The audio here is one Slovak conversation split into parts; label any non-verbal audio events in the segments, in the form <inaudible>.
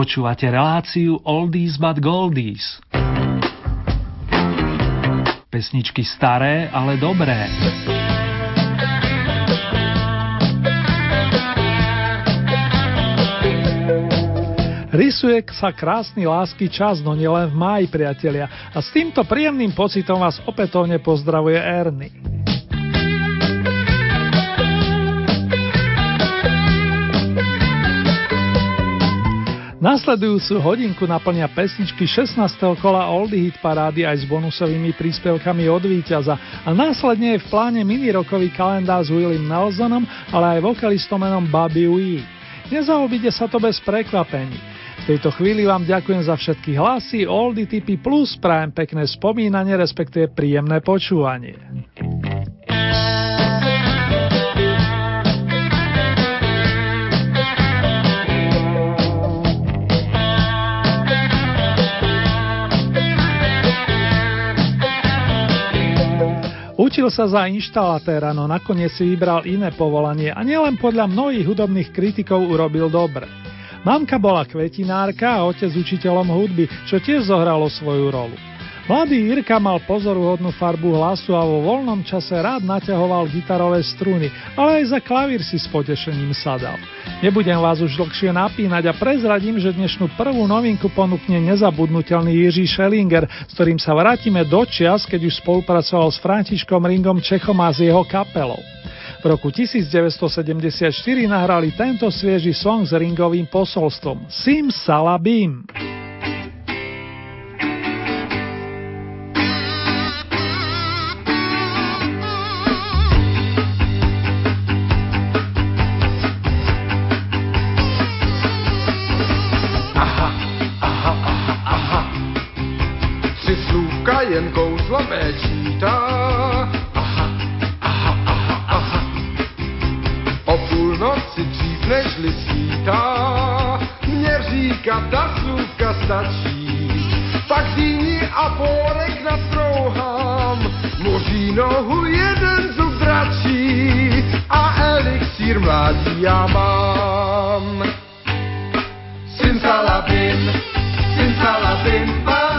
Počúvate reláciu Oldies but Goldies. Pesničky staré, ale dobré. Rysuje sa krásny lásky čas, no nielen v máji, priatelia. A s týmto príjemným pocitom vás opätovne pozdravuje Ernie. Nasledujúcu hodinku naplnia pesničky 16. kola Oldie Hit parády aj s bonusovými príspevkami od víťaza a následne je v pláne mini-rokový kalendár s Willim Nelsonom, ale aj vokalistom menom Bobby Wee. Nezaobíde sa to bez prekvapení. V tejto chvíli vám ďakujem za všetky hlasy, Oldie typy plus prajem pekné spomínanie, respektíve príjemné počúvanie. Učil sa za inštalatéra, no nakoniec si vybral iné povolanie a nielen podľa mnohých hudobných kritikov urobil dobre. Mamka bola kvetinárka a otec učiteľom hudby, čo tiež zohralo svoju rolu. Mladý Jirka mal pozoruhodnú farbu hlasu a vo voľnom čase rád naťahoval gitarové struny, ale aj za klavír si s potešením sadal. Nebudem vás už dlhšie napínať a prezradím, že dnešnú prvú novinku ponúkne nezabudnutelný Jiří Schellinger, s ktorým sa vrátime do čias, keď už spolupracoval s Františkom Ringom Čechom a s jeho kapelou. V roku 1974 nahrali tento svieži song s ringovým posolstvom Sim Salabim. jen než svítá, mě říká, ta slůvka stačí. Pak dýni a pórek nastrouhám, moří nohu jeden zub dračí a elixír mládí já mám. Simsalabim, simsalabim, bam,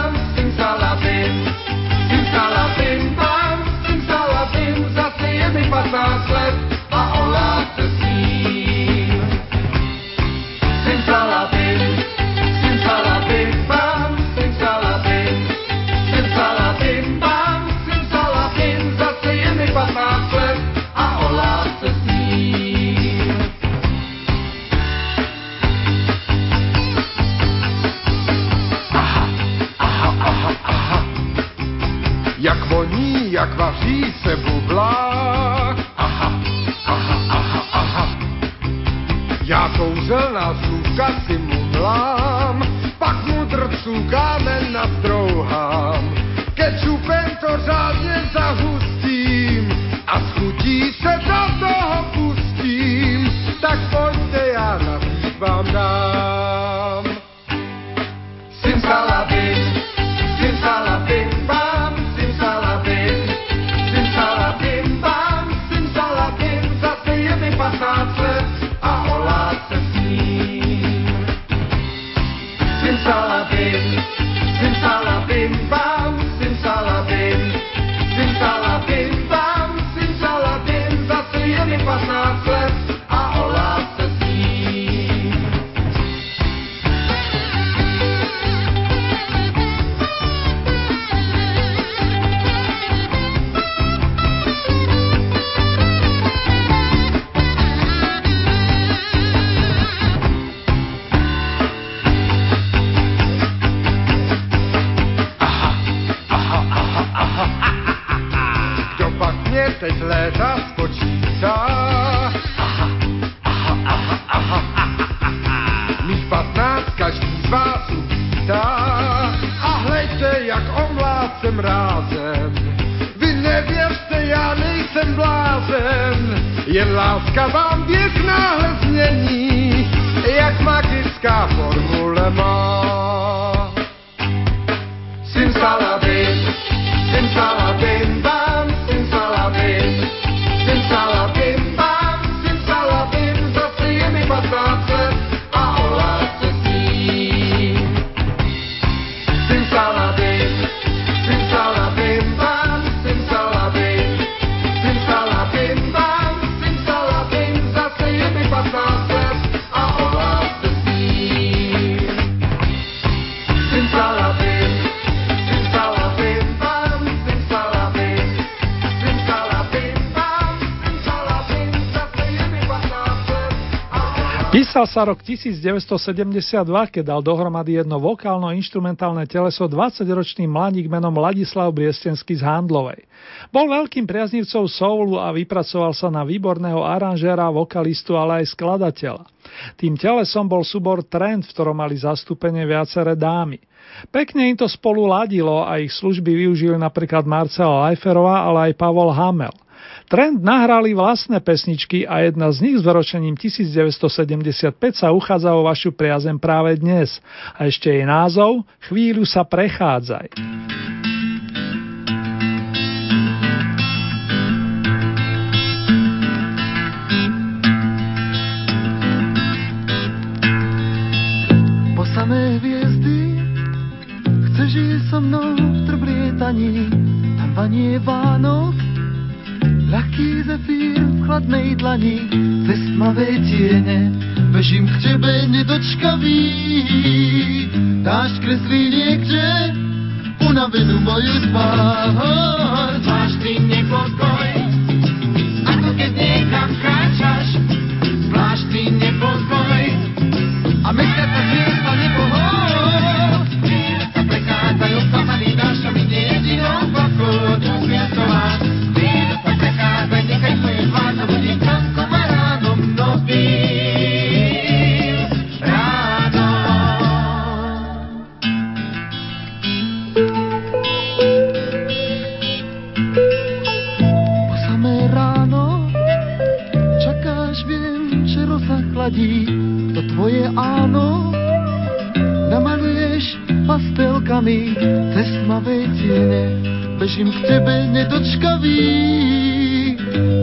Písal sa rok 1972, keď dal dohromady jedno vokálno-instrumentálne teleso 20-ročný mladík menom Ladislav Briestenský z Handlovej. Bol veľkým priaznivcom soulu a vypracoval sa na výborného aranžéra, vokalistu, ale aj skladateľa. Tým telesom bol súbor Trend, v ktorom mali zastúpenie viaceré dámy. Pekne im to spolu ladilo a ich služby využili napríklad Marcela Leiferová, ale aj Pavol Hamel. Trend nahrali vlastné pesničky a jedna z nich s vyročením 1975 sa uchádza o vašu priazem práve dnes. A ešte jej názov Chvíľu sa prechádzaj. Po samé hviezdy chceš ísť so mnou v trblietaní, tam vanie Vánok Ľahký zefír v chladnej dlani, cez tmavé tiene, bežím k tebe nedočkavý. Dáš kreslí niekde, unavenú moju tvár. Máš ty nepokoj, pastelkami cez tmavé tiene. Bežím k tebe nedočkavý,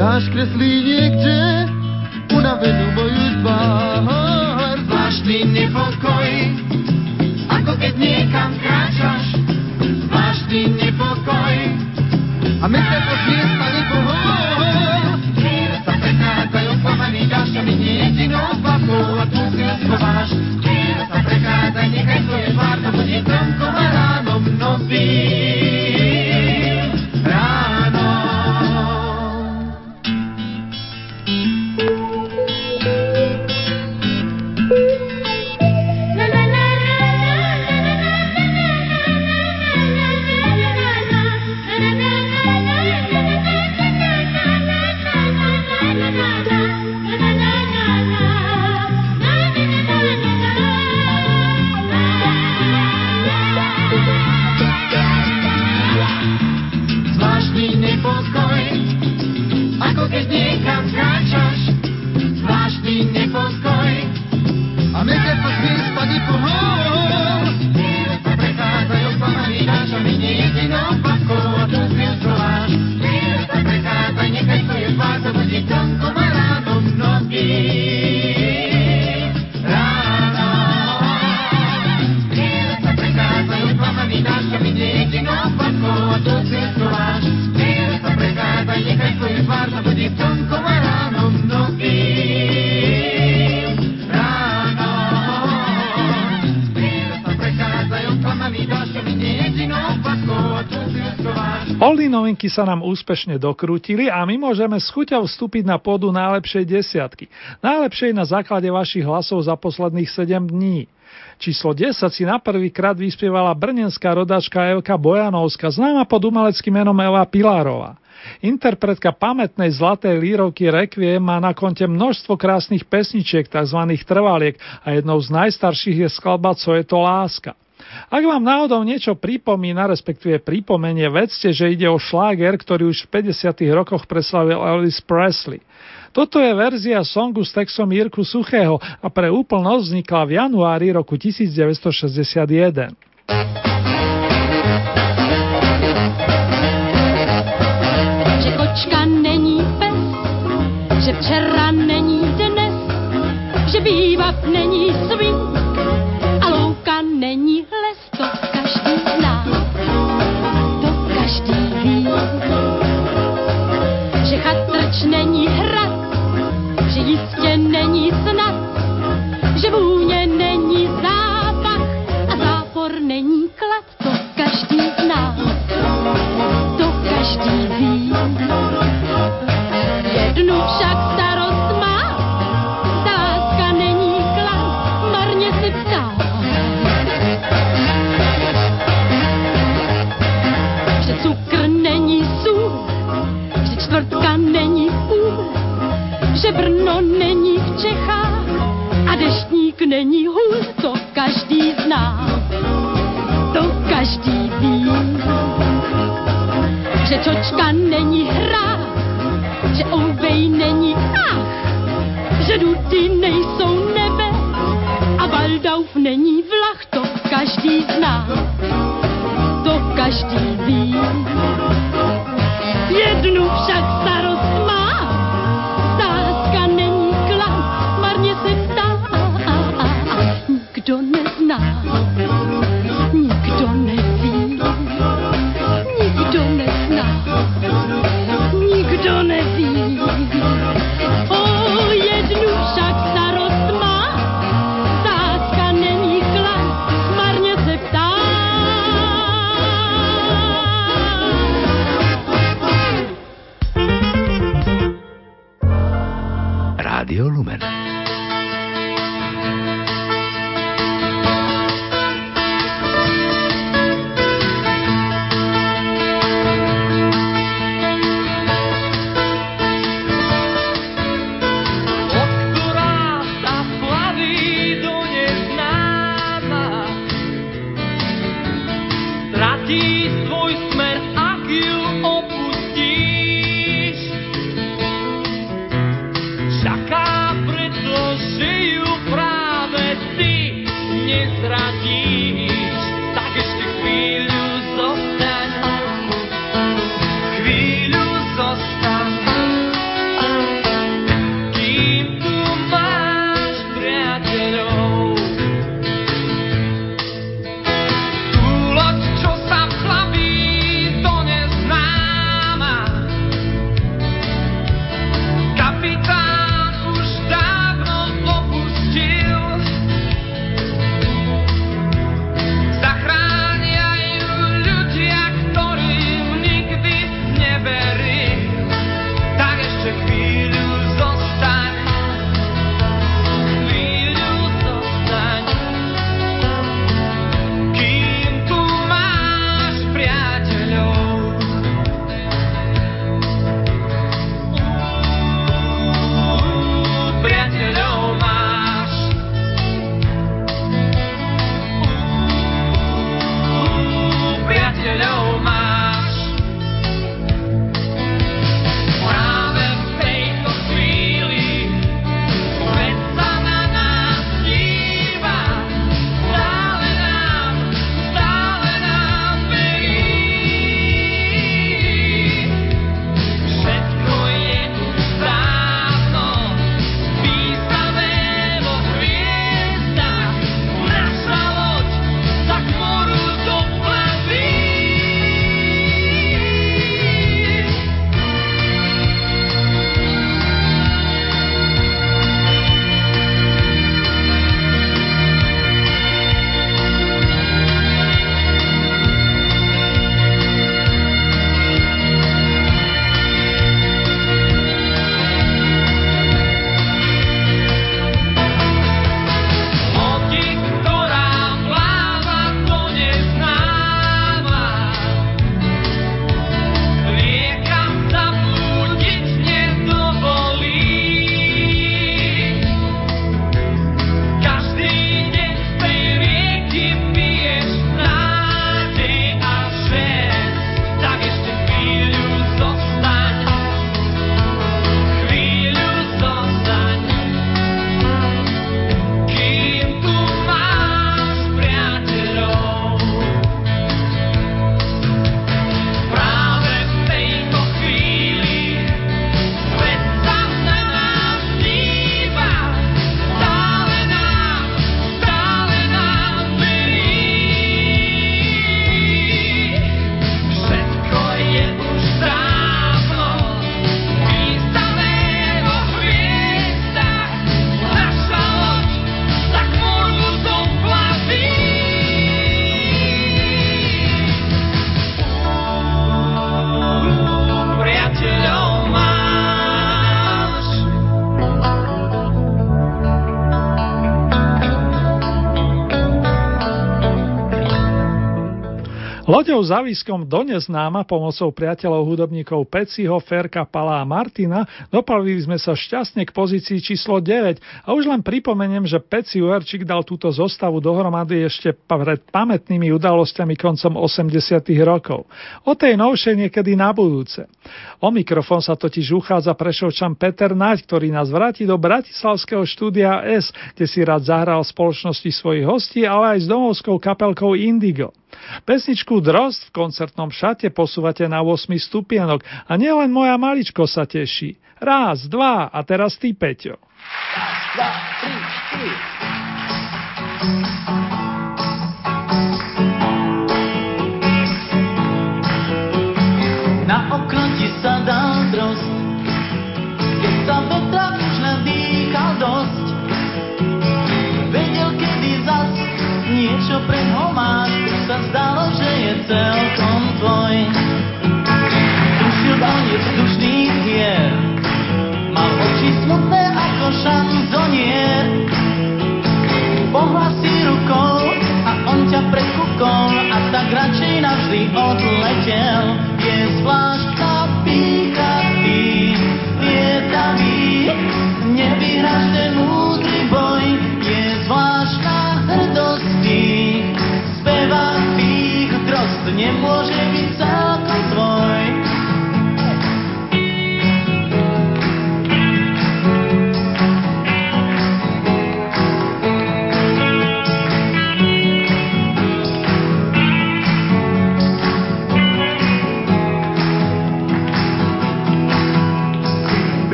dáš kreslí niekde unavenú moju tvár. Zvláštny nepokoj, ako keď niekam kráčaš, zvláštny nepokoj. A mesiac od miesta nepohod. Chvíle sa prechádzajú slamaný dážďami, nie jedinou babkou a tu si schováš. Nechaj svoje tvár, to bude slnkom a ránom novým. Novinky sa nám úspešne dokrútili a my môžeme s chuťou vstúpiť na pôdu najlepšej desiatky. Najlepšej na základe vašich hlasov za posledných 7 dní. Číslo 10 si na prvý krát vyspievala brnenská rodačka Evka Bojanovská, známa pod umeleckým menom Eva Pilárová. Interpretka pamätnej zlatej lírovky Requiem má na konte množstvo krásnych pesničiek, tzv. trvaliek a jednou z najstarších je skladba Co je to láska. Ak vám náhodou niečo pripomína, respektíve pripomenie, vedzte, že ide o šláger, ktorý už v 50. rokoch preslavil Elvis Presley. Toto je verzia songu s textom Jirku Suchého a pre úplnosť vznikla v januári roku 1961. že kočka není pes, že včera není dnes, že bývat není že vůně není zápach a zápor není klad, to každý zná, to každý ví. Jednu však starost má, láska není klad, marně si ptá. Že cukr není sůl, že čtvrtka není půl, že Brno není v Čechách, deštník není hůl, to každý zná, to každý ví. Že čočka není hra, že ouvej není ach, že duty nejsou nebe a Valdauf není vlach, to každý zná. Loďou záviskom dones známa pomocou priateľov hudobníkov Peciho, Ferka, Pala a Martina dopalili sme sa šťastne k pozícii číslo 9 a už len pripomeniem, že Peci Uerčík dal túto zostavu dohromady ešte pred pamätnými udalosťami koncom 80 rokov. O tej novšej niekedy na budúce. O mikrofón sa totiž uchádza prešovčan Peter Naď, ktorý nás vráti do Bratislavského štúdia S, kde si rád zahral spoločnosti svojich hostí, ale aj s domovskou kapelkou Indigo. Pesničku Drost v koncertnom šate posúvate na 8 stupienok a nielen moja maličko sa teší. Raz, dva a teraz ty, Peťo. Raz, dva, tri, tri. Na okno ti sa dal drost, keď sa vetra už nadýchal dosť. Vedel, kedy zas niečo pre máš, sa zdalo, že je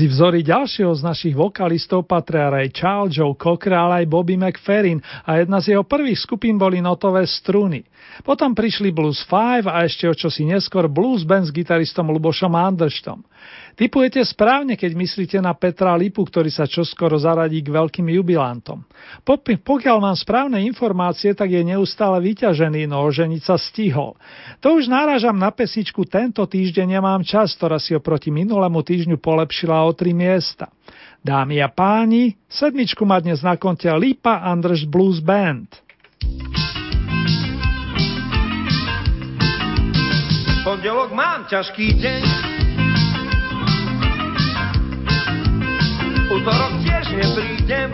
Medzi vzory ďalšieho z našich vokalistov patria Ray Charles, Joe Cocker, aj Bobby McFerrin a jedna z jeho prvých skupín boli notové struny. Potom prišli Blues 5 a ešte o čosi neskôr Blues Band s gitaristom Lubošom Anderštom. Typujete správne, keď myslíte na Petra Lipu, ktorý sa čoskoro zaradí k veľkým jubilantom. Pokiaľ mám správne informácie, tak je neustále vyťažený, no oženiť sa stihol. To už náražam na pesničku Tento týždeň nemám čas, ktorá si oproti minulému týždňu polepšila o tri miesta. Dámy a páni, sedmičku má dnes na konte Lipa Andrš Blues Band. pondelok mám ťažký deň. Útorok tiež neprídem.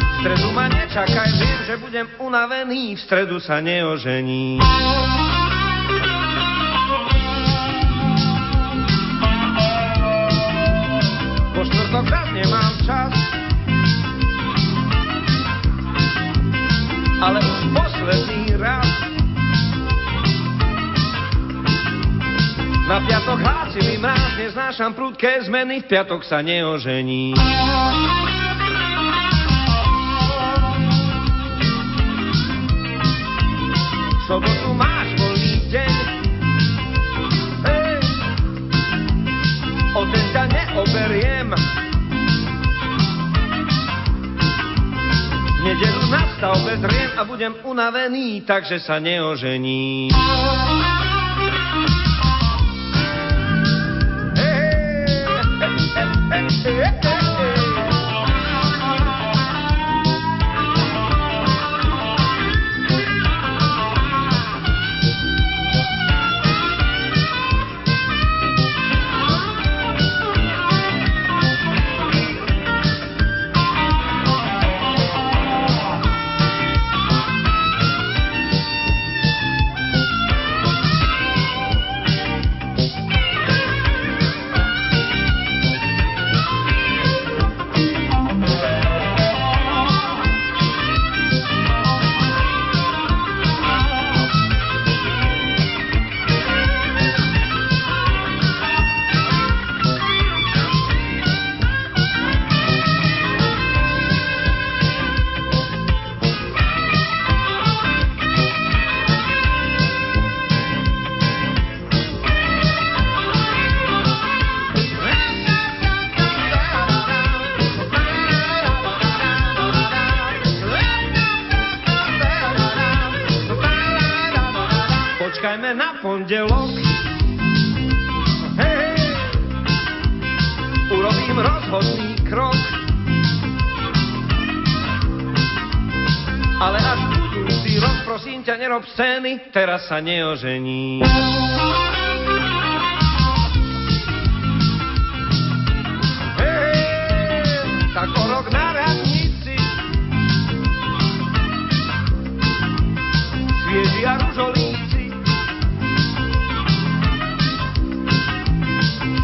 V stredu ma nečakaj, viem, že budem unavený, v stredu sa neožení. Po štvrtok zas nemám čas, ale už posledný raz. Na piatok hlási mi mráz, neznášam prudké zmeny, v piatok sa neožení. V sobotu máš voľný deň, hey, o ten ťa neoberiem, nedelu na stavbe zriem a budem unavený, takže sa neožení. the. Scény, teraz sa neožení. O rok na radnici svieži a ružolíci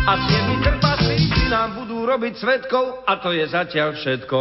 a siedmi krpaslíci nám budú robiť svetkov a to je zatiaľ všetko.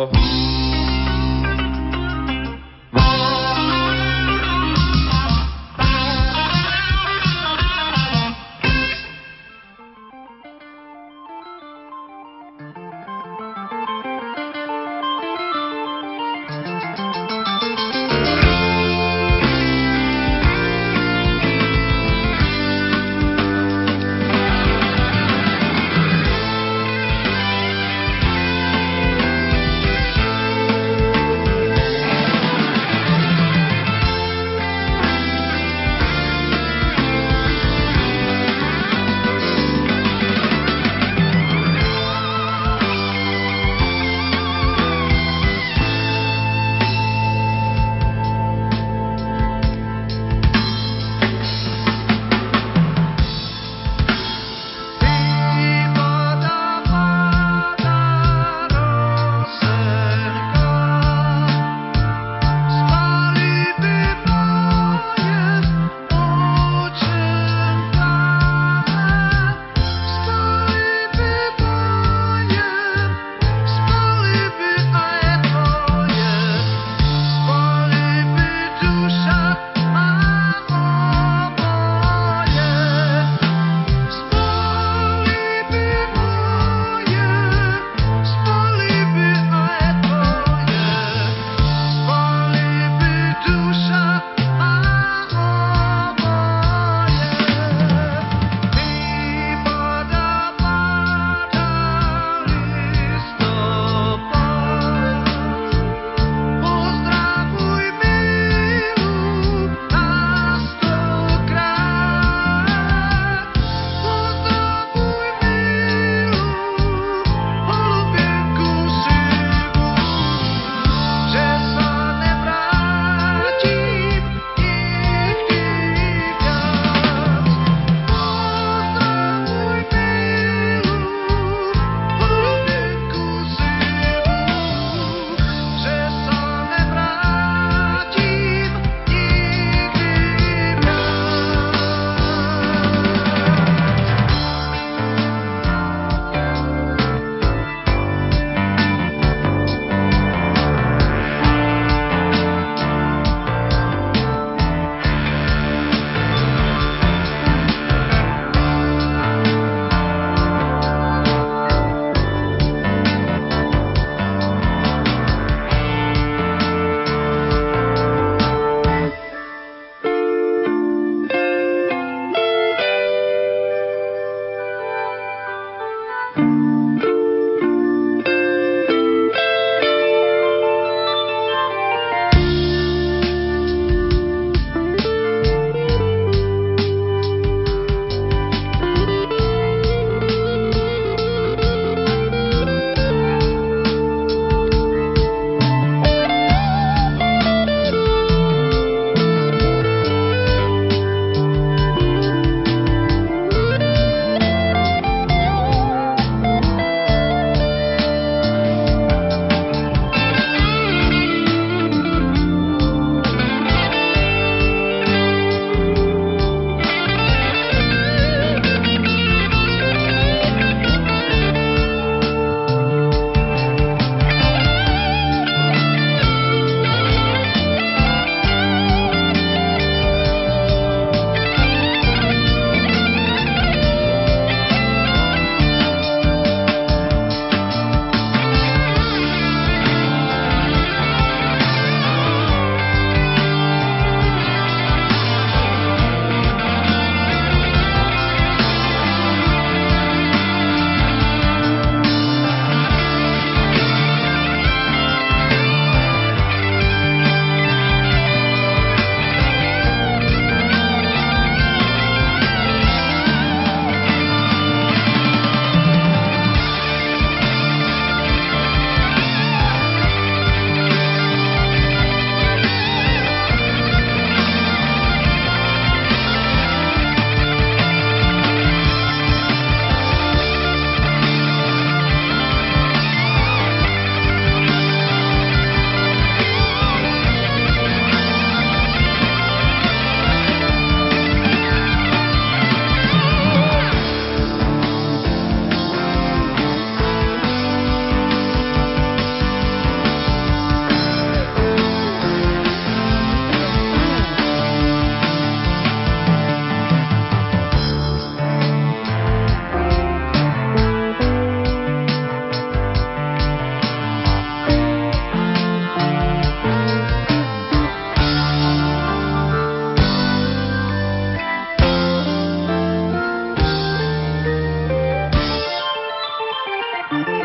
Thank you.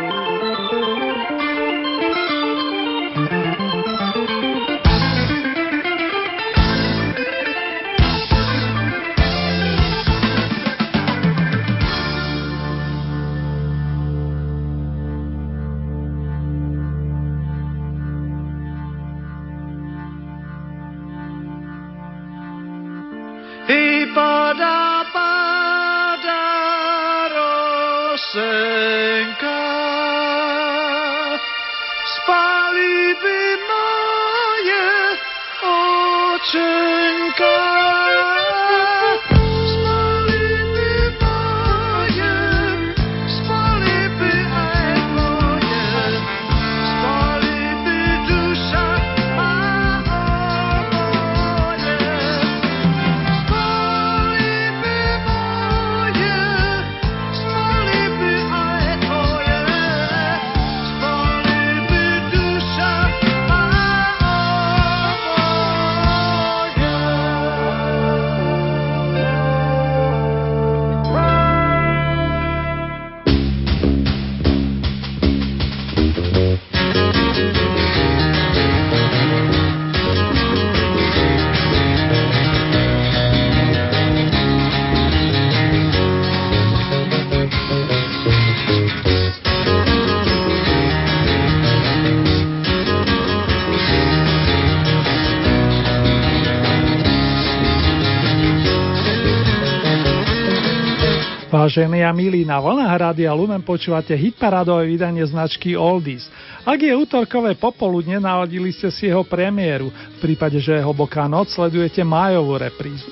Vážení a milí, na vlnách Rádia Lumen počúvate hitparádové vydanie značky Oldies. Ak je útorkové popoludne, naladili ste si jeho premiéru. V prípade, že je hlboká noc, sledujete májovú reprízu.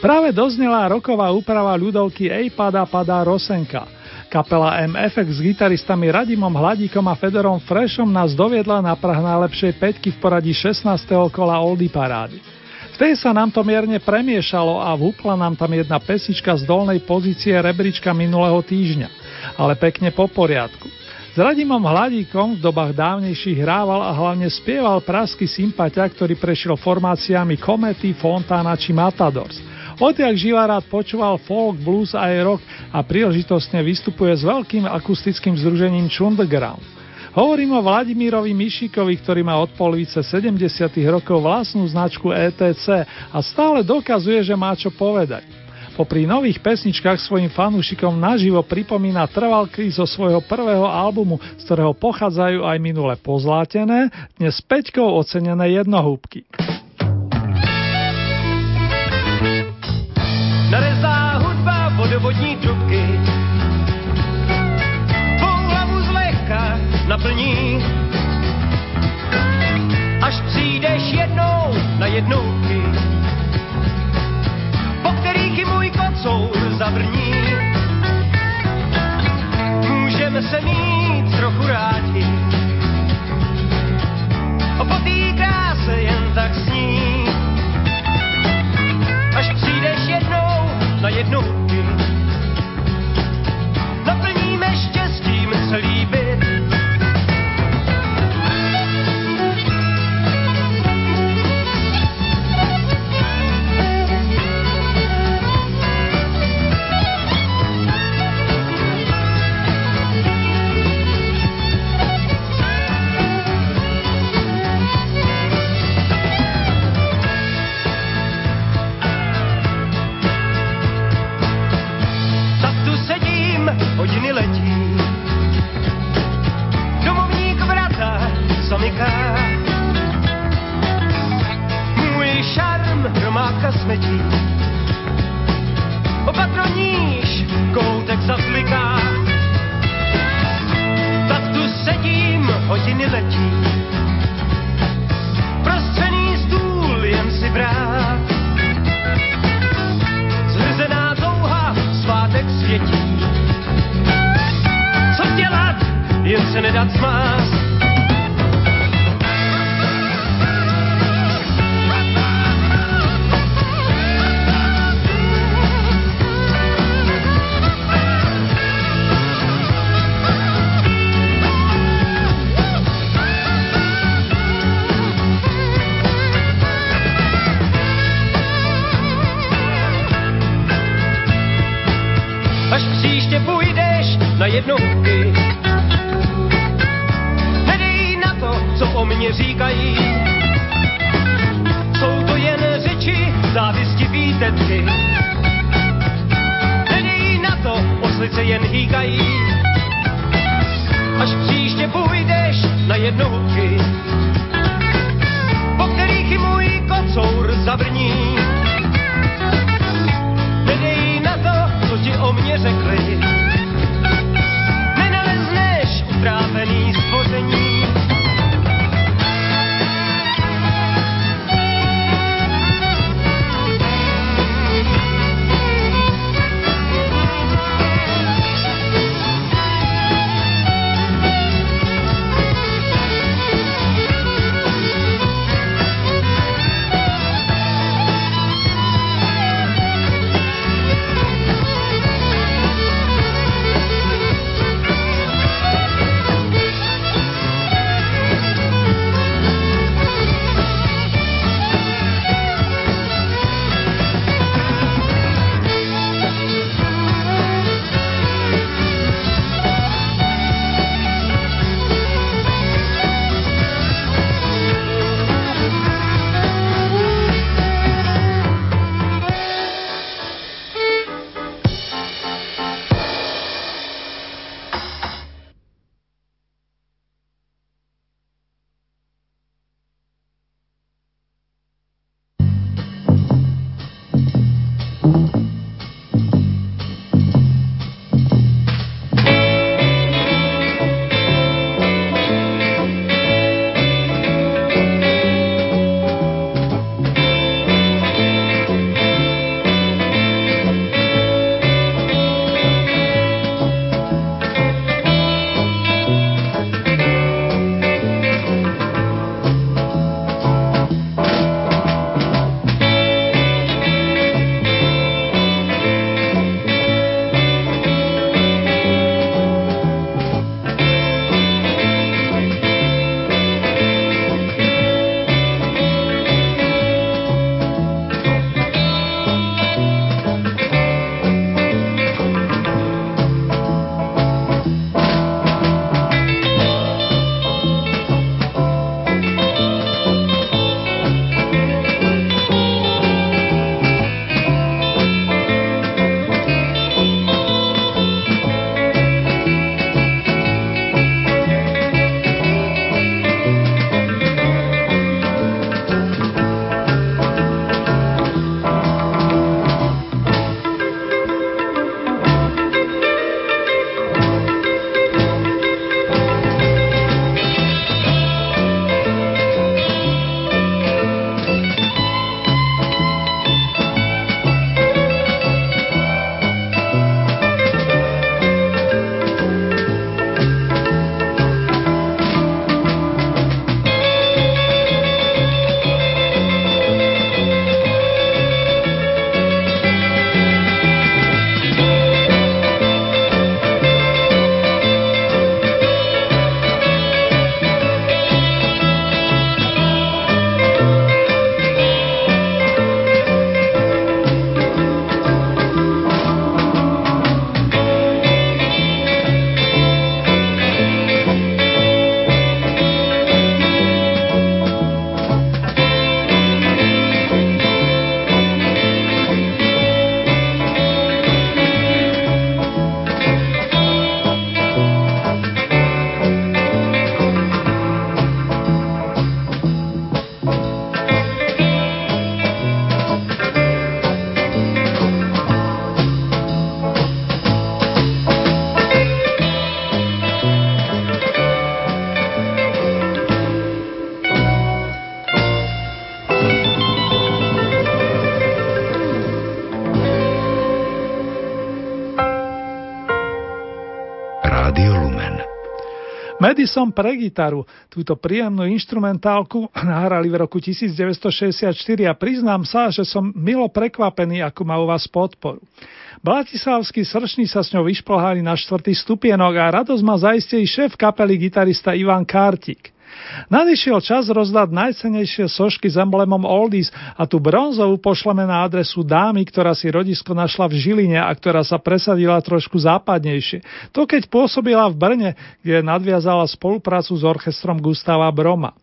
Práve doznela roková úprava ľudovky Ej padá padá Rosenka. Kapela MFX s gitaristami Radimom Hladíkom a Fedorom Freshom nás doviedla na prah najlepšej peťky v poradí 16. kola Oldie parády. Vtedy sa nám to mierne premiešalo a vúpla nám tam jedna pesnička z dolnej pozície rebríčka minulého týždňa. Ale pekne po poriadku. S Radimom Hladíkom v dobách dávnejších hrával a hlavne spieval prasky sympatia, ktorý prešiel formáciami Komety, Fontana či Matadors. Odjak živa rád počúval folk, blues a rock a príležitostne vystupuje s veľkým akustickým združením Chunderground. Hovorím o Vladimírovi Mišikovi, ktorý má od polovice 70. rokov vlastnú značku ETC a stále dokazuje, že má čo povedať. Popri nových pesničkách svojim fanúšikom naživo pripomína trvalky zo svojho prvého albumu, z ktorého pochádzajú aj minule pozlátené, dnes peťkou ocenené jednohúbky. Narezá hudba vodovodní trubky naplní. Až přijdeš jednou na jednouky, po kterých i můj kocour zabrní. Můžeme se mít trochu rádi, po té kráse jen tak sní. Až přijdeš jednou na jednouky, naplníme štěstím celý byt. technology. Madison pre gitaru. Túto príjemnú instrumentálku <laughs> nahrali v roku 1964 a priznám sa, že som milo prekvapený, ako má u vás podporu. Bratislavskí srční sa s ňou vyšplhali na štvrtý stupienok a radosť má zaistý šéf kapely gitarista Ivan Kartik. Nadišiel čas rozdať najcenejšie sošky s emblemom Oldies a tú bronzovú pošleme na adresu dámy, ktorá si rodisko našla v Žiline a ktorá sa presadila trošku západnejšie. To keď pôsobila v Brne, kde nadviazala spoluprácu s orchestrom Gustava Broma.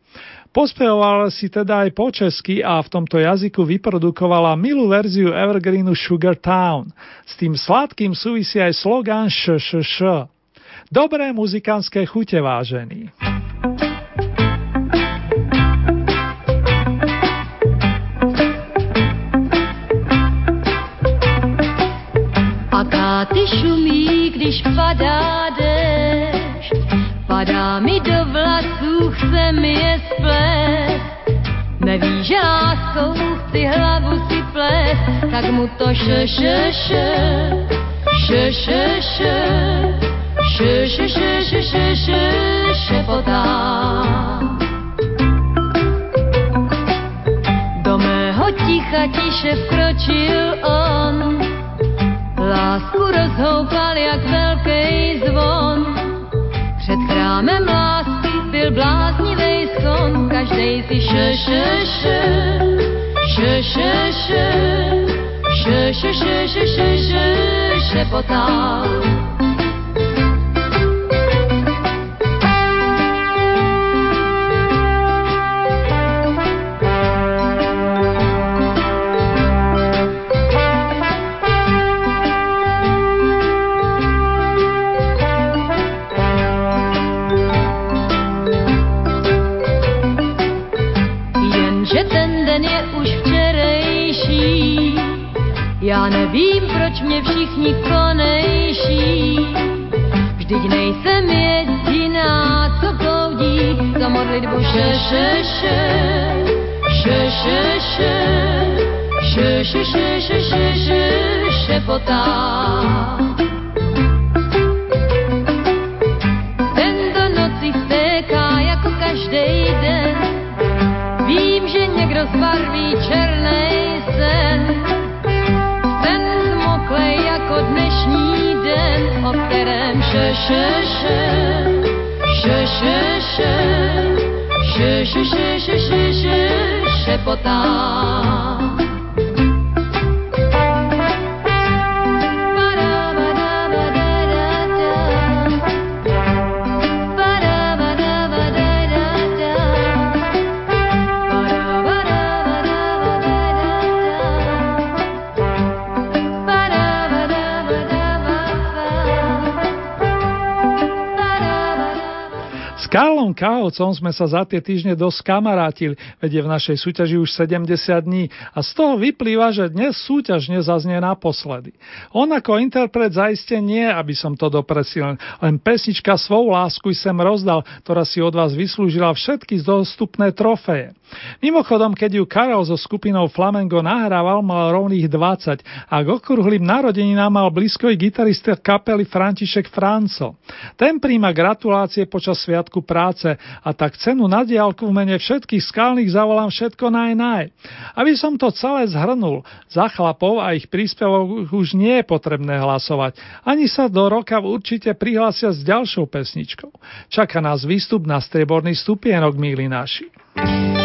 Pospevovala si teda aj po česky a v tomto jazyku vyprodukovala milú verziu Evergreenu Sugar Town. S tým sladkým súvisí aj š, š. Dobré muzikánske chute, vážení. Ty šumí, když padá dešť. Padá mi do vlasů, chce mi je splést. Neví, že láskou chci hlavu si plést, tak mu to še, še, še, še, še, še, še, še, še, še, še, še, šepotá. Do mého ticha tiše vkročil on, Lásku rozhoupal jak velký zvon. Před chrámem lásky byl bláznivý schon, každej si še, še, še, še, še, še, še, še, še, še, še, še, šepotal. Karlom Káhovcom sme sa za tie týždne dosť kamarátili, vedie v našej súťaži už 70 dní a z toho vyplýva, že dnes súťaž nezaznie naposledy. On ako interpret zaiste nie, aby som to dopresil, len pesnička Svou lásku sem rozdal, ktorá si od vás vyslúžila všetky dostupné trofeje. Mimochodom, keď ju Karol so skupinou Flamengo nahrával, mal rovných 20 a k okrúhlým narodeninám mal blízko i gitarista kapely František Franco. Ten príjma gratulácie počas sviatku práce a tak cenu na diálku v mene všetkých skalných zavolám všetko naj naj. Aby som to celé zhrnul, za chlapov a ich príspevok už nie je potrebné hlasovať. Ani sa do roka určite prihlásia s ďalšou pesničkou. Čaká nás výstup na strieborný stupienok, milí naši. možná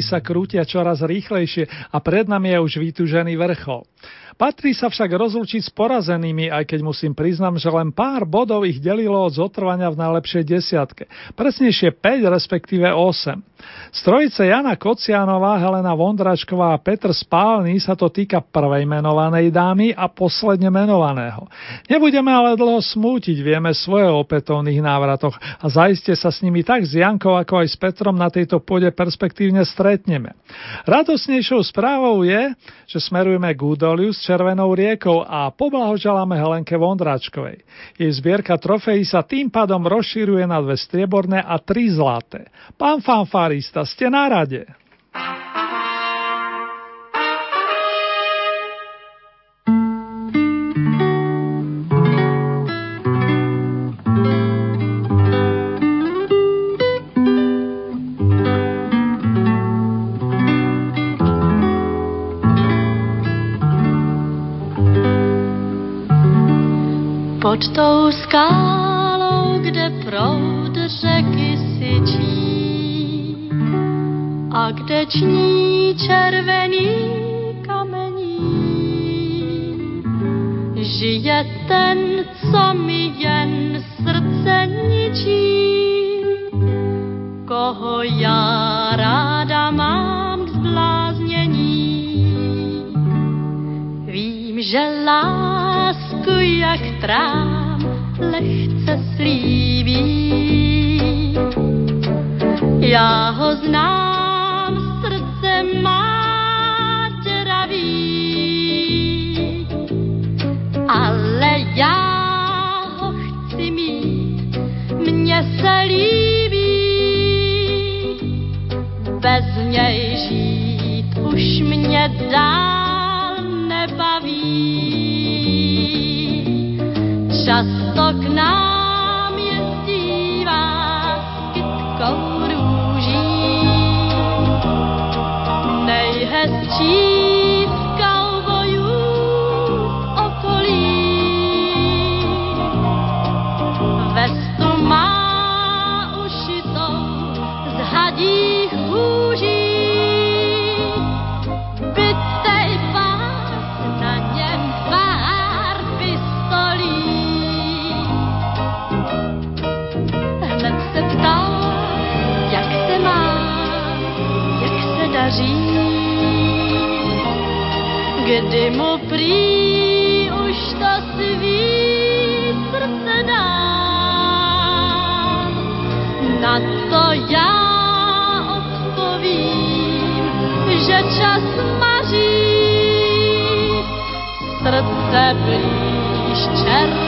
Sa krútia čoraz rýchlejšie a pred nami je už vytúžený vrchol. Patrí sa však rozlučiť s porazenými, aj keď musím priznám, že len pár bodov ich delilo od zotrvania v najlepšej desiatke. Presnejšie 5, respektíve 8. Z trojice Jana Kocianová, Helena Vondračková a Petr Spálny sa to týka prvej menovanej dámy a posledne menovaného. Nebudeme ale dlho smútiť, vieme svoje o opätovných návratoch a zaiste sa s nimi tak s Jankou ako aj s Petrom na tejto pôde perspektívne stretneme. Radosnejšou správou je, že smerujeme k údoliu s Červenou riekou a poblahoželáme Helenke Vondráčkovej. Jej zbierka trofejí sa tým pádom rozšíruje na dve strieborné a tri zlaté. Pán fanfarista, ste na rade. Pod tou skálou, kde proud řeky syčí. A kde ční červený kamení, žije ten, co mi jen srdce ničí, koho já ráda mám k zbláznění. Vím, že lásku jak trám lehce slíbí. Já ho znám, srdce má děravý, ale já ho chci mít, mně se líbí. Bez něj žít už mě dál kdy mu prý už to svý srdce. Na to já odpovím, že čas maří srdce blíž červený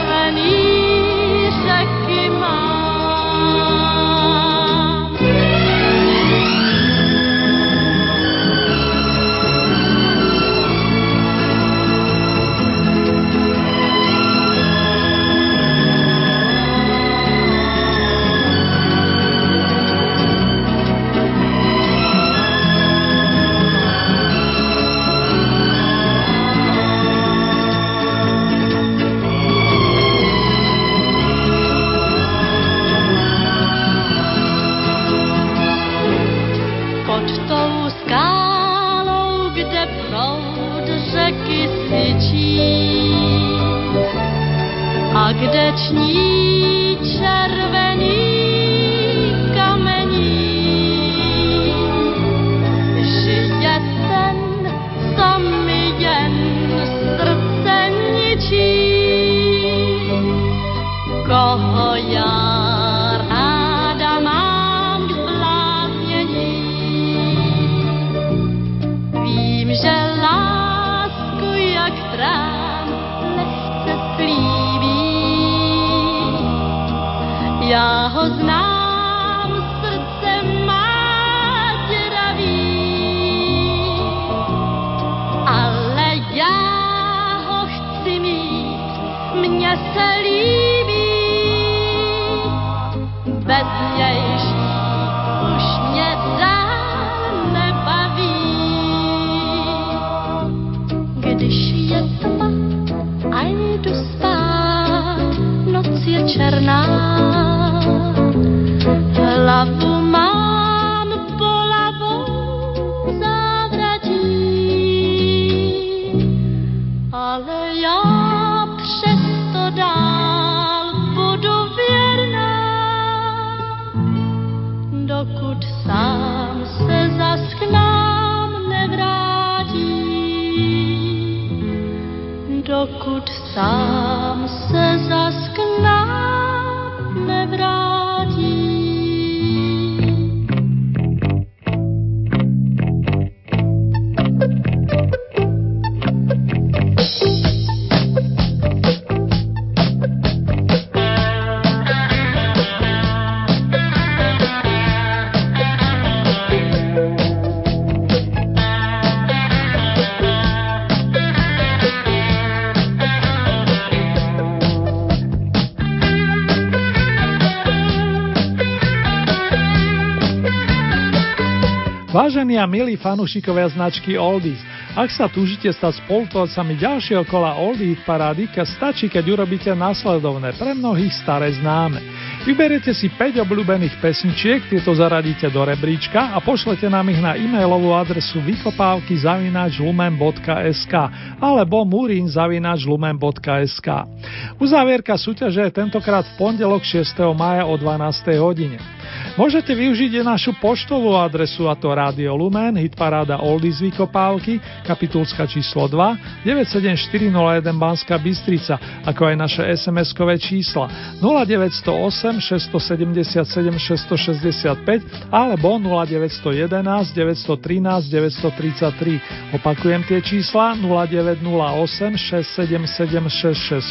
Vážení a milí fanúšikovia značky Oldies, ak sa túžite stať spolutvorcami ďalšieho kola Oldies parády, stačí, keď urobíte následovné, pre mnohých staré známe. Vyberiete si 5 obľúbených pesničiek, tieto zaradíte do rebríčka a pošlete nám ich na e-mailovú adresu vykopávky zavináč lumen.sk alebo murín zavináč lumen.sk. Uzávierka súťaže je tentokrát v pondelok 6. maja o 12. hodine. Môžete využiť aj našu poštovú adresu a to Radio Lumen, hitparáda Oldies Vykopávky, kapitulska číslo 2, 97401 Banská Bystrica, ako aj naše SMS-kové čísla 0908 677 665 alebo 0911 913 933. Opakujem tie čísla 0908 677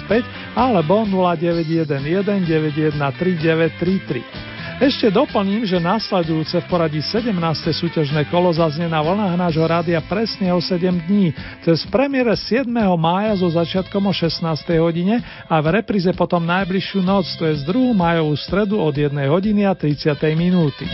665 alebo 0911 913 933. Ešte doplním, že nasledujúce v poradí 17. súťažné kolo zaznie na vlnách nášho rádia presne o 7 dní, cez premiére 7. mája so začiatkom o 16. hodine a v repríze potom najbližšiu noc, to je z 2. májovú stredu od 1 hodiny a 30. minúty.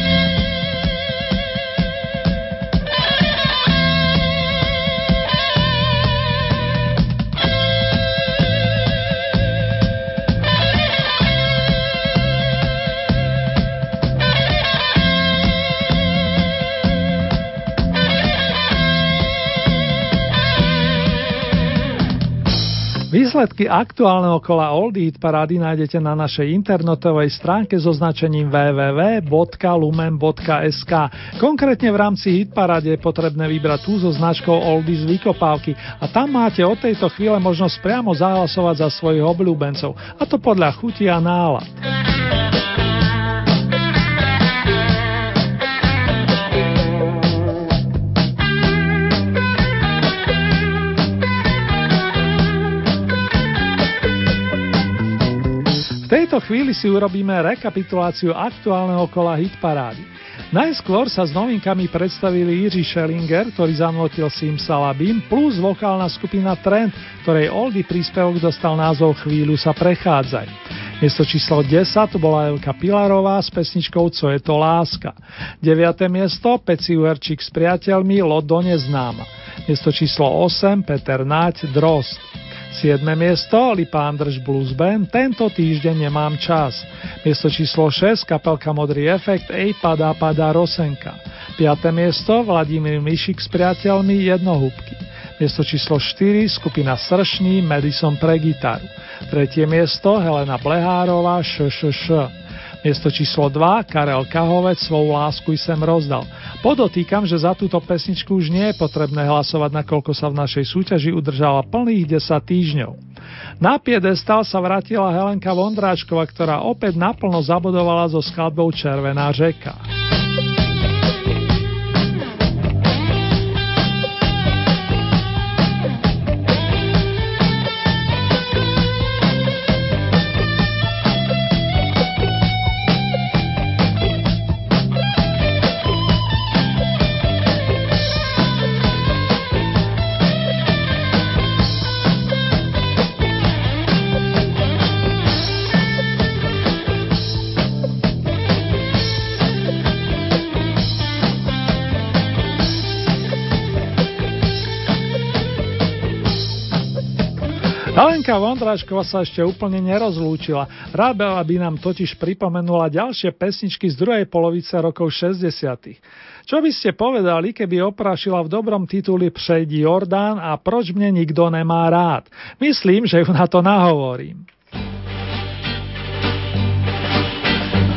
Výsledky aktuálneho kola Old Eat parády nájdete na našej internetovej stránke so značením www.lumen.sk. Konkrétne v rámci Hit paráde je potrebné vybrať tú so značkou Oldies Vykopávky a tam máte od tejto chvíle možnosť priamo zahlasovať za svojich obľúbencov, a to podľa chuti a nálad. V tejto chvíli si urobíme rekapituláciu aktuálneho kola hitparády. Najskôr sa s novinkami predstavili Jiří Schellinger, ktorý zanotil Simsalabim, plus vokálna skupina Trend, ktorej Oldy príspevok dostal názov Chvíľu sa prechádzaj. Miesto číslo 10 to bola Elka Pilarová s pesničkou Co je to láska. 9. miesto Peci Uherčík s priateľmi Lodo neznáma. Miesto číslo 8 Peter Naď Drost. 7. miesto Lipa Andrž Blues Band Tento týždeň nemám čas. Miesto číslo 6 kapelka Modrý efekt Ej padá padá Rosenka. 5. miesto Vladimír Mišik s priateľmi Jednohúbky. Miesto číslo 4 skupina Sršní Madison pre gitaru. Tretie miesto Helena Blehárová ŠŠŠ. Miesto číslo 2 Karel Kahovec svoju lásku sem rozdal. Podotýkam, že za túto pesničku už nie je potrebné hlasovať, nakoľko sa v našej súťaži udržala plných 10 týždňov. Na piedestal sa vrátila Helenka Vondráčková, ktorá opäť naplno zabodovala so skladbou Červená řeka. Alenka Vondrášková sa ešte úplne nerozlúčila. Rábela by nám totiž pripomenula ďalšie pesničky z druhej polovice rokov 60. Čo by ste povedali, keby oprášila v dobrom tituli Přejdi Jordán a proč mne nikto nemá rád? Myslím, že ju na to nahovorím.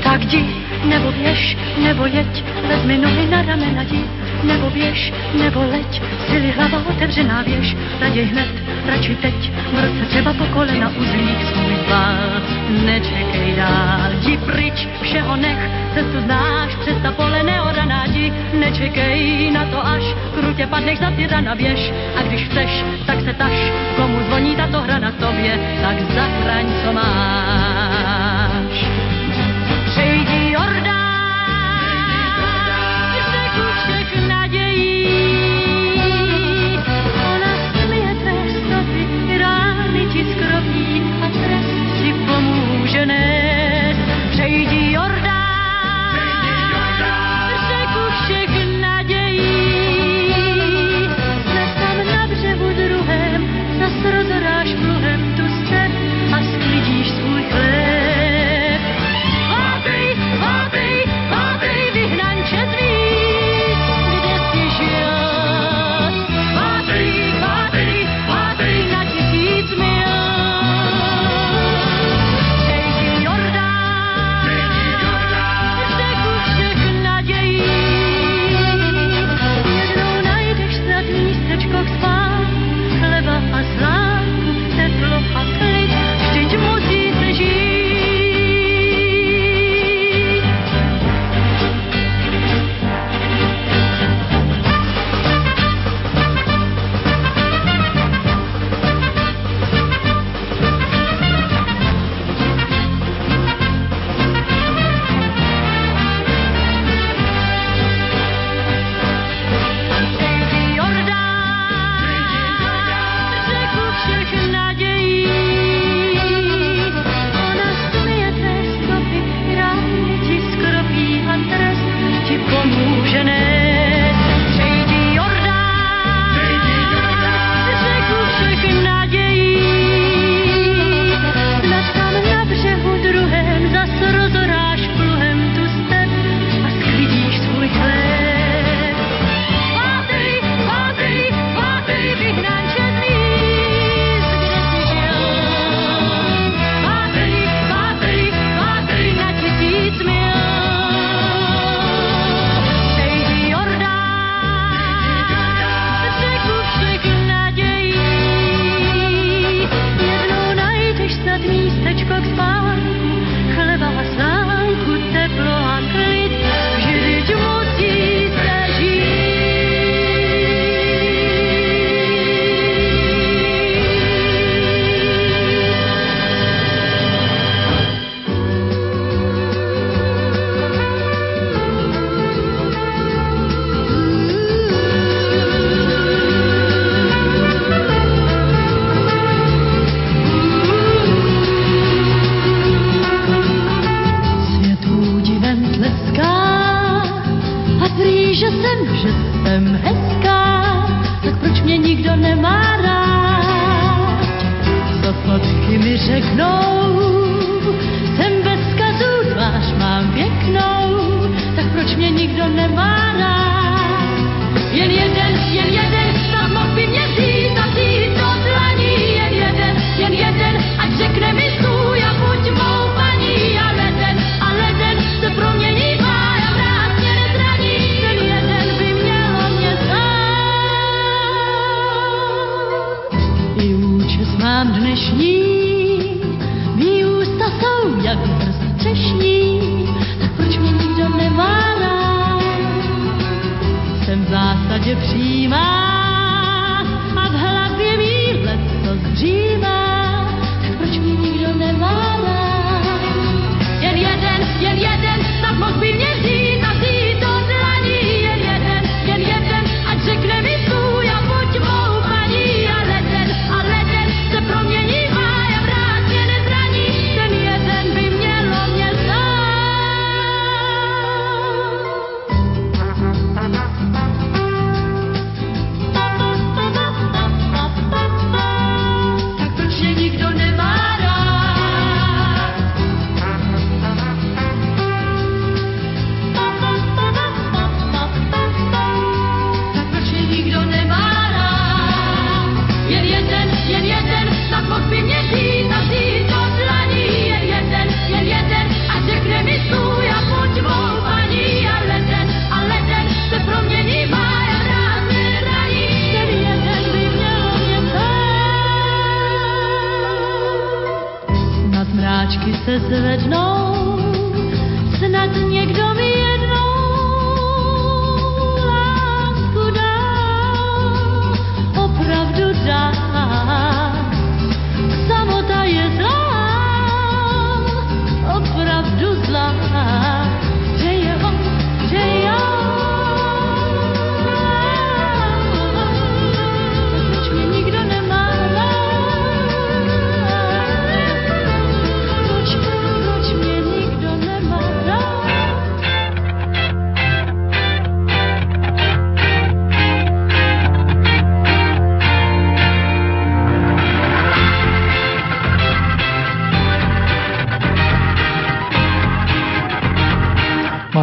Tak jdi, nebo běž, nebo jeď, vezmi nohy na ramena, jdi, nebo běž, nebo leď, sily hlava otevřená věž, raději hned, radši teď, v roce třeba po kolena uzlík svůj tvár. Nečekej dál, jdi pryč, všeho nech, cestu znáš, přes ta pole neoraná, jdi, nečekej na to až, krutě padneš za tyrana, běž, a když chceš, tak se taš, komu zvoní tato hra na tobě, tak zachraň, co máš. Genève.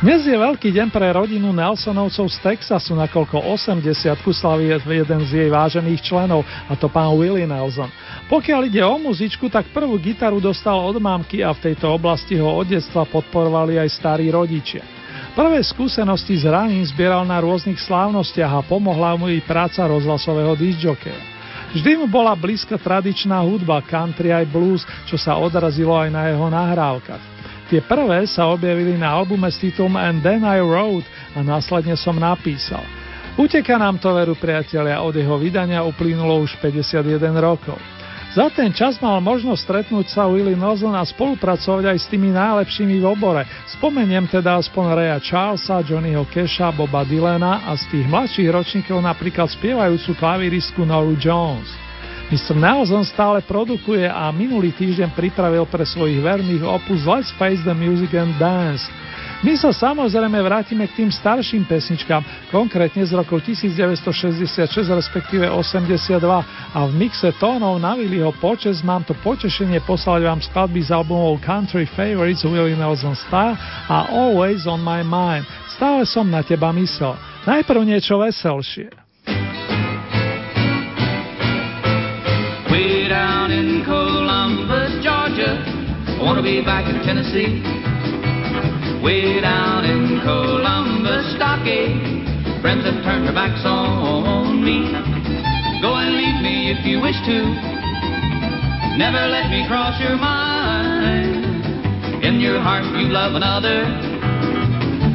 Dnes je veľký deň pre rodinu Nelsonovcov z Texasu, nakoľko 80 slaví jeden z jej vážených členov, a to pán Willie Nelson. Pokiaľ ide o muzičku, tak prvú gitaru dostal od mamky a v tejto oblasti ho od detstva podporovali aj starí rodičia. Prvé skúsenosti s hraním zbieral na rôznych slávnostiach a pomohla mu i práca rozhlasového disjokeja. Vždy mu bola blízka tradičná hudba, country aj blues, čo sa odrazilo aj na jeho nahrávkach. Tie prvé sa objavili na albume s titulom And Then I Wrote a následne som napísal. Uteka nám to veru priatelia, od jeho vydania uplynulo už 51 rokov. Za ten čas mal možnosť stretnúť sa Willie Nelson a spolupracovať aj s tými najlepšími v obore. Spomeniem teda aspoň Raya Charlesa, Johnnyho Casha, Boba Dylana a z tých mladších ročníkov napríklad spievajúcu klavíristku Noru Jones. Mr. Nelson stále produkuje a minulý týždeň pripravil pre svojich verných opus Let's Face the Music and Dance. My sa samozrejme vrátime k tým starším pesničkám, konkrétne z roku 1966 respektíve 82 a v mixe tónov na Willyho počes mám to potešenie poslať vám skladby z albumov Country Favorites Willie Nelson Style a Always on my mind. Stále som na teba myslel. Najprv niečo veselšie. I want to be back in Tennessee. Way down in Columbus, Stockade. Friends have turned their backs on me. Go and leave me if you wish to. Never let me cross your mind. In your heart, you love another.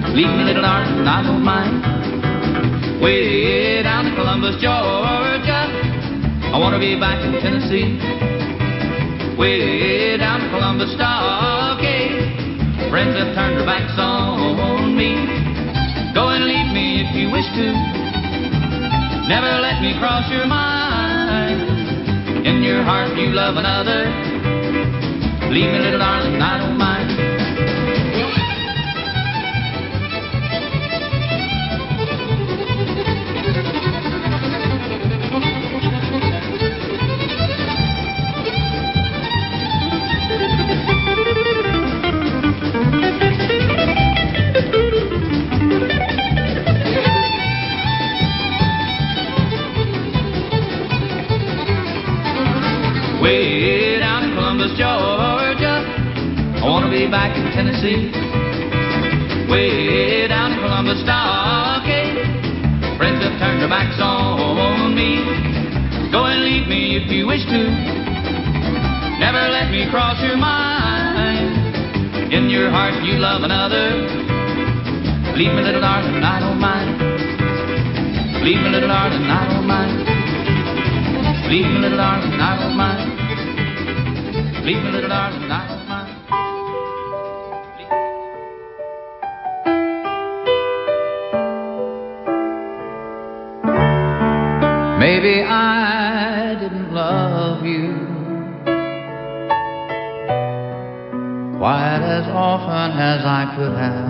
Leave me, little darling, I don't mind. Way down in Columbus, Georgia. I want to be back in Tennessee. Way down in Columbus Stockade. Friends have turned their backs on me. Go and leave me if you wish to. Never let me cross your mind. In your heart you love another. Leave me, little darling, I don't mind. Way down in Columbus, Georgia. I want to be back in Tennessee. Way down in Columbus, Stockade. Friends have turned their backs on me. Go and leave me if you wish to. Never let me cross your mind. In your heart, you love another. Leave me, little darling, I don't mind. Leave me, little darling, I don't mind. Leave me, little darling, I don't mind. Leave me, little darling, I don't mind. Maybe I didn't love you quite as often as I could have.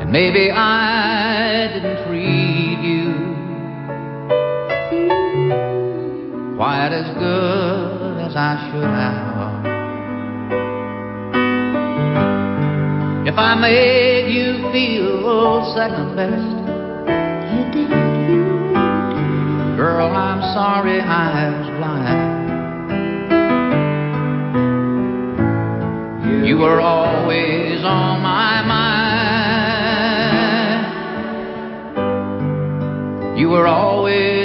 And maybe I didn't good as I should have. If I made you feel second best, girl, I'm sorry I was blind. You were always on my mind. You were always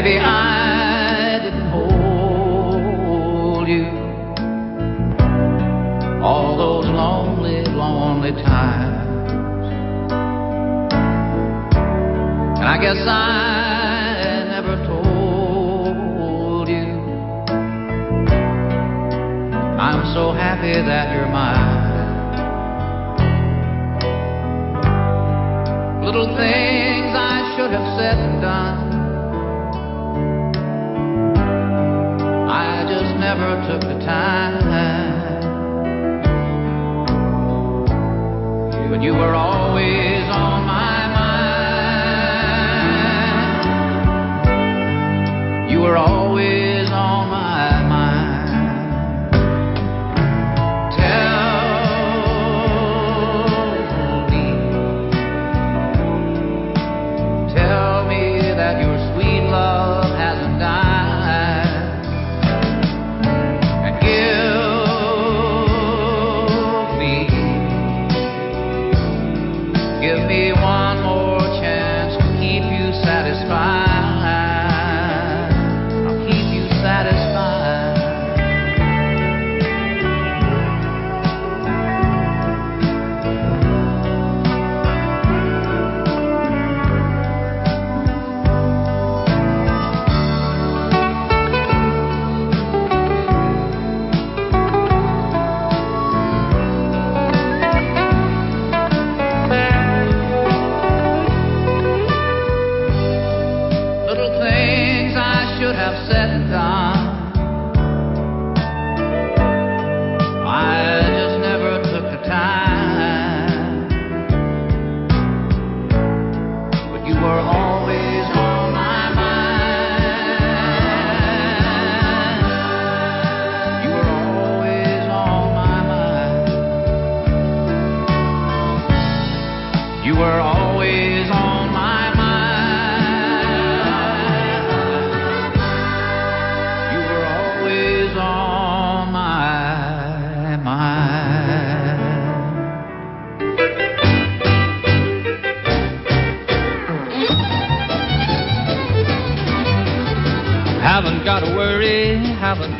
maybe I didn't hold you all those lonely, lonely times. And I guess I never told you I'm so happy that you're mine. Little things I should have said and done. Never took the time. But you were always on my mind. You were always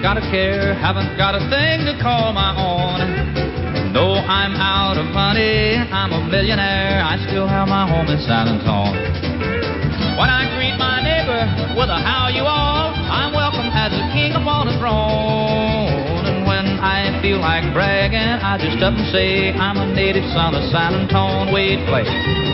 got to care, haven't got a thing to call my own. No, I'm out of money, I'm a millionaire, I still have my home in San Antonio. When I greet my neighbor with a how you all, I'm welcome as a king upon a throne. And when I feel like bragging, I just up and say I'm a native son of San Antonio. Wade play.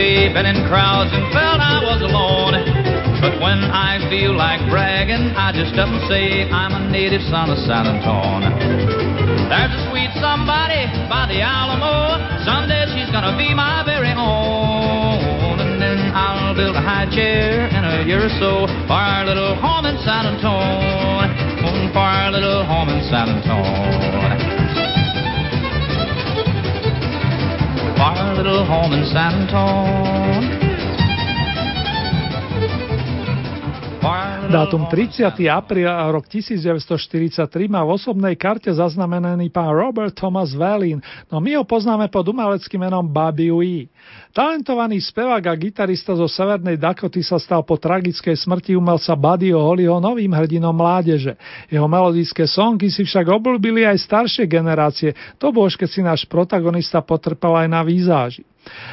My way, been in crowds and felt I was alone. But when I feel like bragging, I just up and say I'm a native son of San Antonio. There's a sweet somebody by the Alamo. Someday she's gonna be my very own. And then I'll build a high chair in a year or so for our little home in San Antonio. For our little home in San Antonio. For our little home in San Antonio. Dátum 30. apríl rok 1943 má v osobnej karte zaznamenaný pán Robert Thomas Vallin, no my ho poznáme pod umeleckým menom Bobby Wee. Talentovaný spevák a gitarista zo Severnej Dakoty sa stal po tragickej smrti umelca Buddyho Hollyho novým hrdinom mládeže. Jeho melodické songy si však obľúbili aj staršie generácie, to bolo, keď si náš protagonista potrpel aj na výzáži.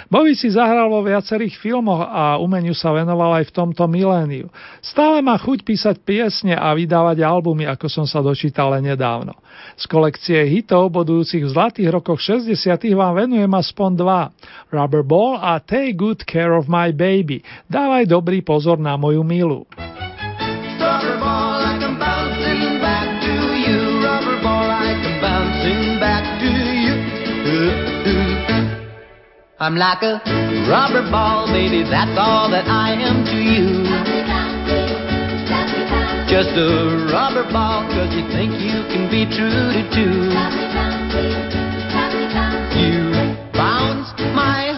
Bobby si zahral vo viacerých filmoch a umeniu sa venoval aj v tomto miléniu. Stále má chuť písať piesne a vydávať albumy, ako som sa dočítal nedávno. Z kolekcie hitov bodujúcich v zlatých rokoch 60. vám venujem aspoň dva. Rubber Ball a Take Good Care of My Baby. Dávaj dobrý pozor na moju milu. Rubber ball, I come bouncing back to you. Rubber ball, I come bouncing I'm like a rubber ball, baby, that's all that I am to you. Just a rubber ball, cause you think you can be true to two. You bounce my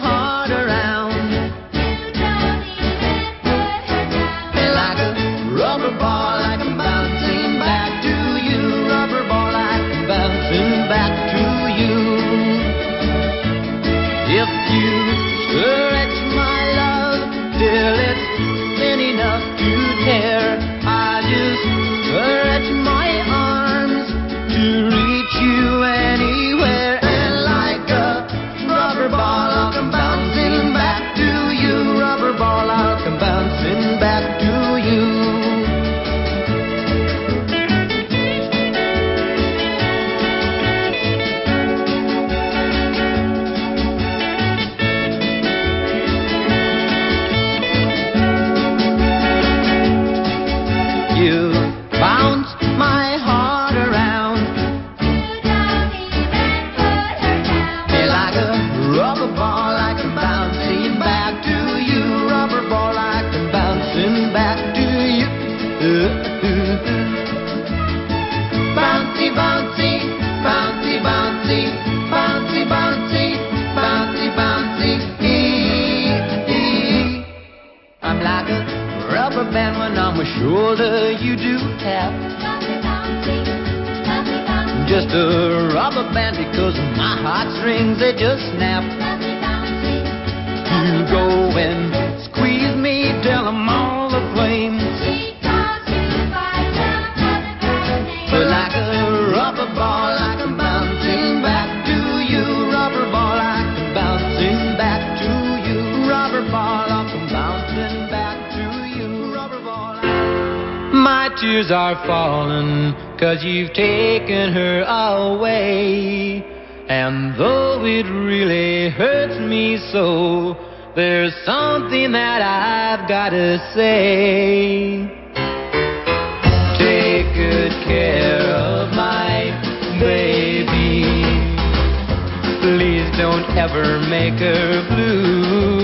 you do tap. Just a rubber band because my heartstrings they just snap. You go and squeeze me till I'm all aflame. Tears are falling, cause you've taken her away. And though it really hurts me so, there's something that I've gotta say. Take good care of my baby. Please don't ever make her blue.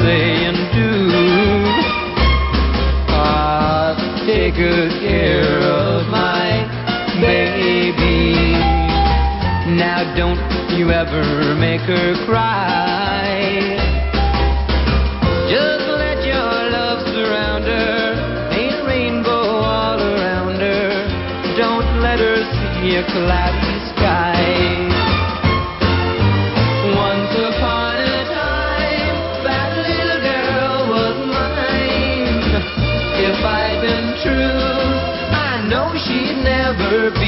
Say and do. Ah, take good care of my baby. Now don't you ever make her cry. Just let your love surround her, a rainbow all around her. Don't let her see a cloudy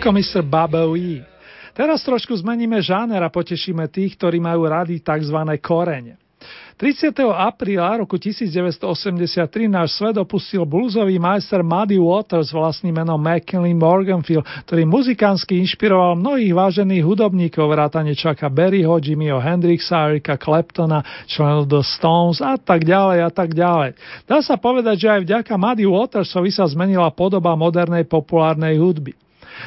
Toľko Mr. Baboí. Teraz trošku zmeníme žáner a potešíme tých, ktorí majú rady tzv. korene. 30. apríla roku 1983 náš svet opustil bluesový majster Muddy Waters vlastným menom McKinley Morganfield, ktorý muzikánsky inšpiroval mnohých vážených hudobníkov vrátane Chucka Berryho, Jimmyho Hendrixa, Erika Claptona, členov The Stones a tak ďalej a tak ďalej. Dá sa povedať, že aj vďaka Muddy Watersovi sa zmenila podoba modernej populárnej hudby.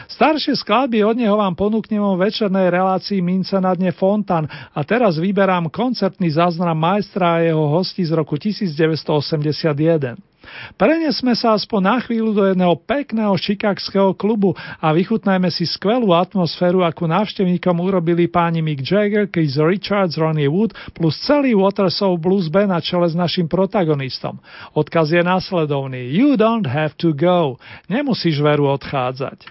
Staršie skladby od neho vám ponúknem vo večernej relácii Mince na dne Fontan a teraz vyberám koncertný záznam majstra a jeho hosti z roku 1981. Prenesme sa aspoň na chvíľu do jedného pekného šikakského klubu a vychutnajme si skvelú atmosféru, akú návštevníkom urobili páni Mick Jagger, Keith Richards, Ronnie Wood plus celý Watersov Blues Band na čele s našim protagonistom. Odkaz je následovný. You don't have to go. Nemusíš veru odchádzať.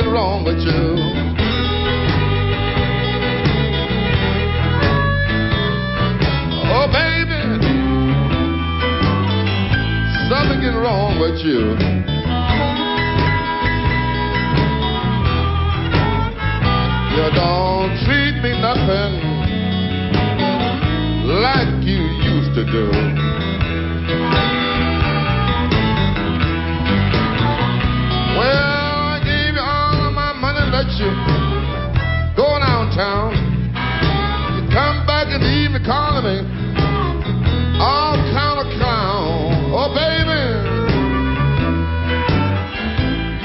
Get wrong with you. Oh, baby, something get wrong with you. You don't treat me nothing like you used to do. You go downtown. You come back in the evening calling me all kind of clown. Oh, baby,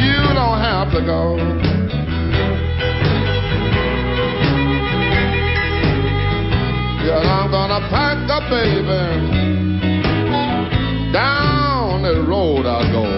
you don't have to go. Yeah, I'm gonna pack up, baby. Down the road I go.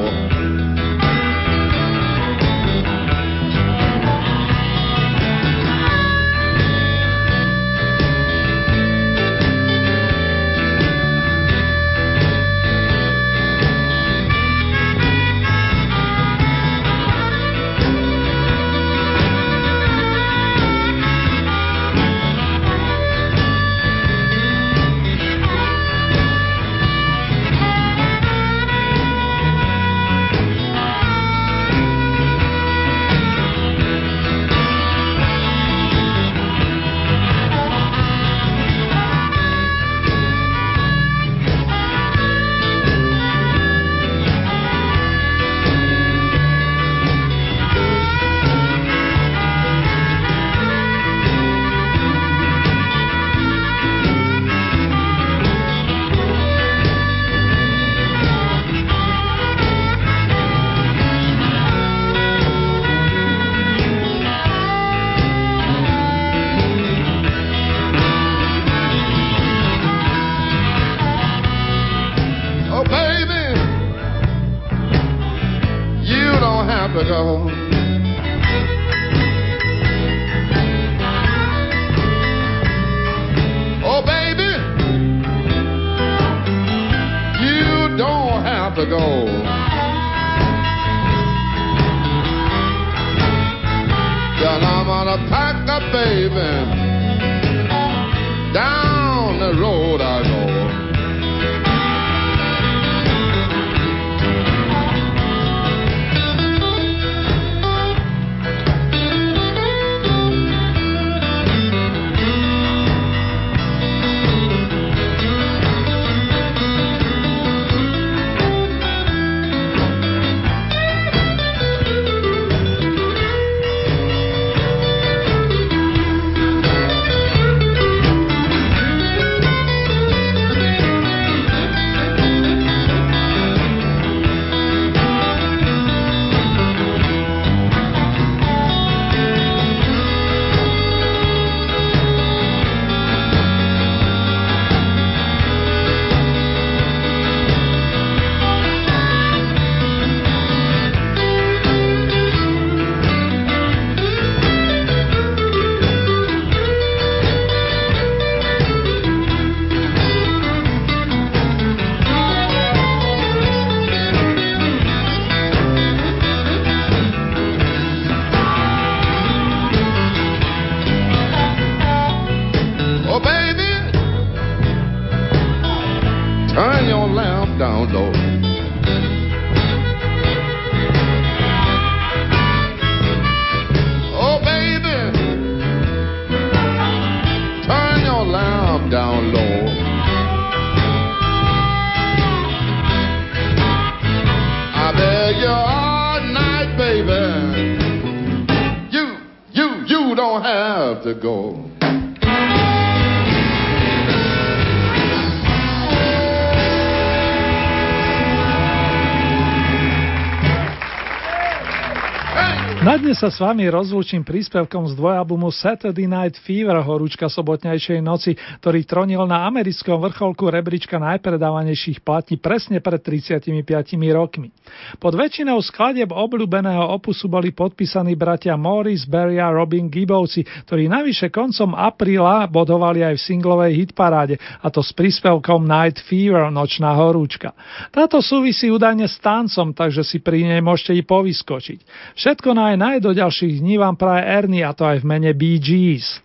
Down low. I beg you all night, baby. You, you, you don't have to go. Na dnes sa s vami rozlúčim príspevkom z dvojalbumu Saturday Night Fever horúčka sobotnejšej noci, ktorý tronil na americkom vrcholku rebríčka najpredávanejších platí presne pred 35 rokmi. Pod väčšinou skladieb obľúbeného opusu boli podpísaní bratia Morris, Barry a Robin Gibbovci, ktorí navyše koncom apríla bodovali aj v singlovej hitparáde, a to s príspevkom Night Fever, nočná horúčka. Táto súvisí údajne s tancom, takže si pri nej môžete i povyskočiť. Všetko naj naj do ďalších dní vám praje Ernie a to aj v mene Bee Gees.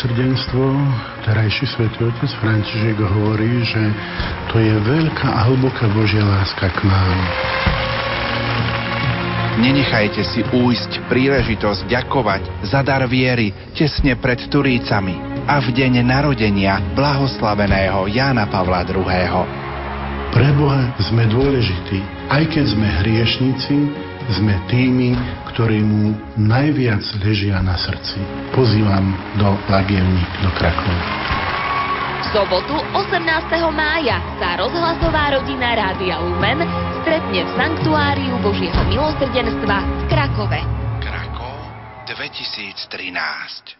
Milosrdenstvo, terajší svätý otec František hovorí, že to je veľká a hlboká Božia láska k nám. Nenechajte si újsť príležitosť ďakovať za dar viery tesne pred Turícami a v deň narodenia blahoslaveného Jána Pavla II. Pre Boha sme dôležití, aj keď sme hriešnici, sme tými, ktorí mu najviac ležia na srdci. Pozývam do Lagievník, do Krakova. V sobotu 18. mája sa rozhlasová rodina Rádia Lumen stretne v Sanktuáriu Božieho milosrdenstva v Krakove. Krakov 2013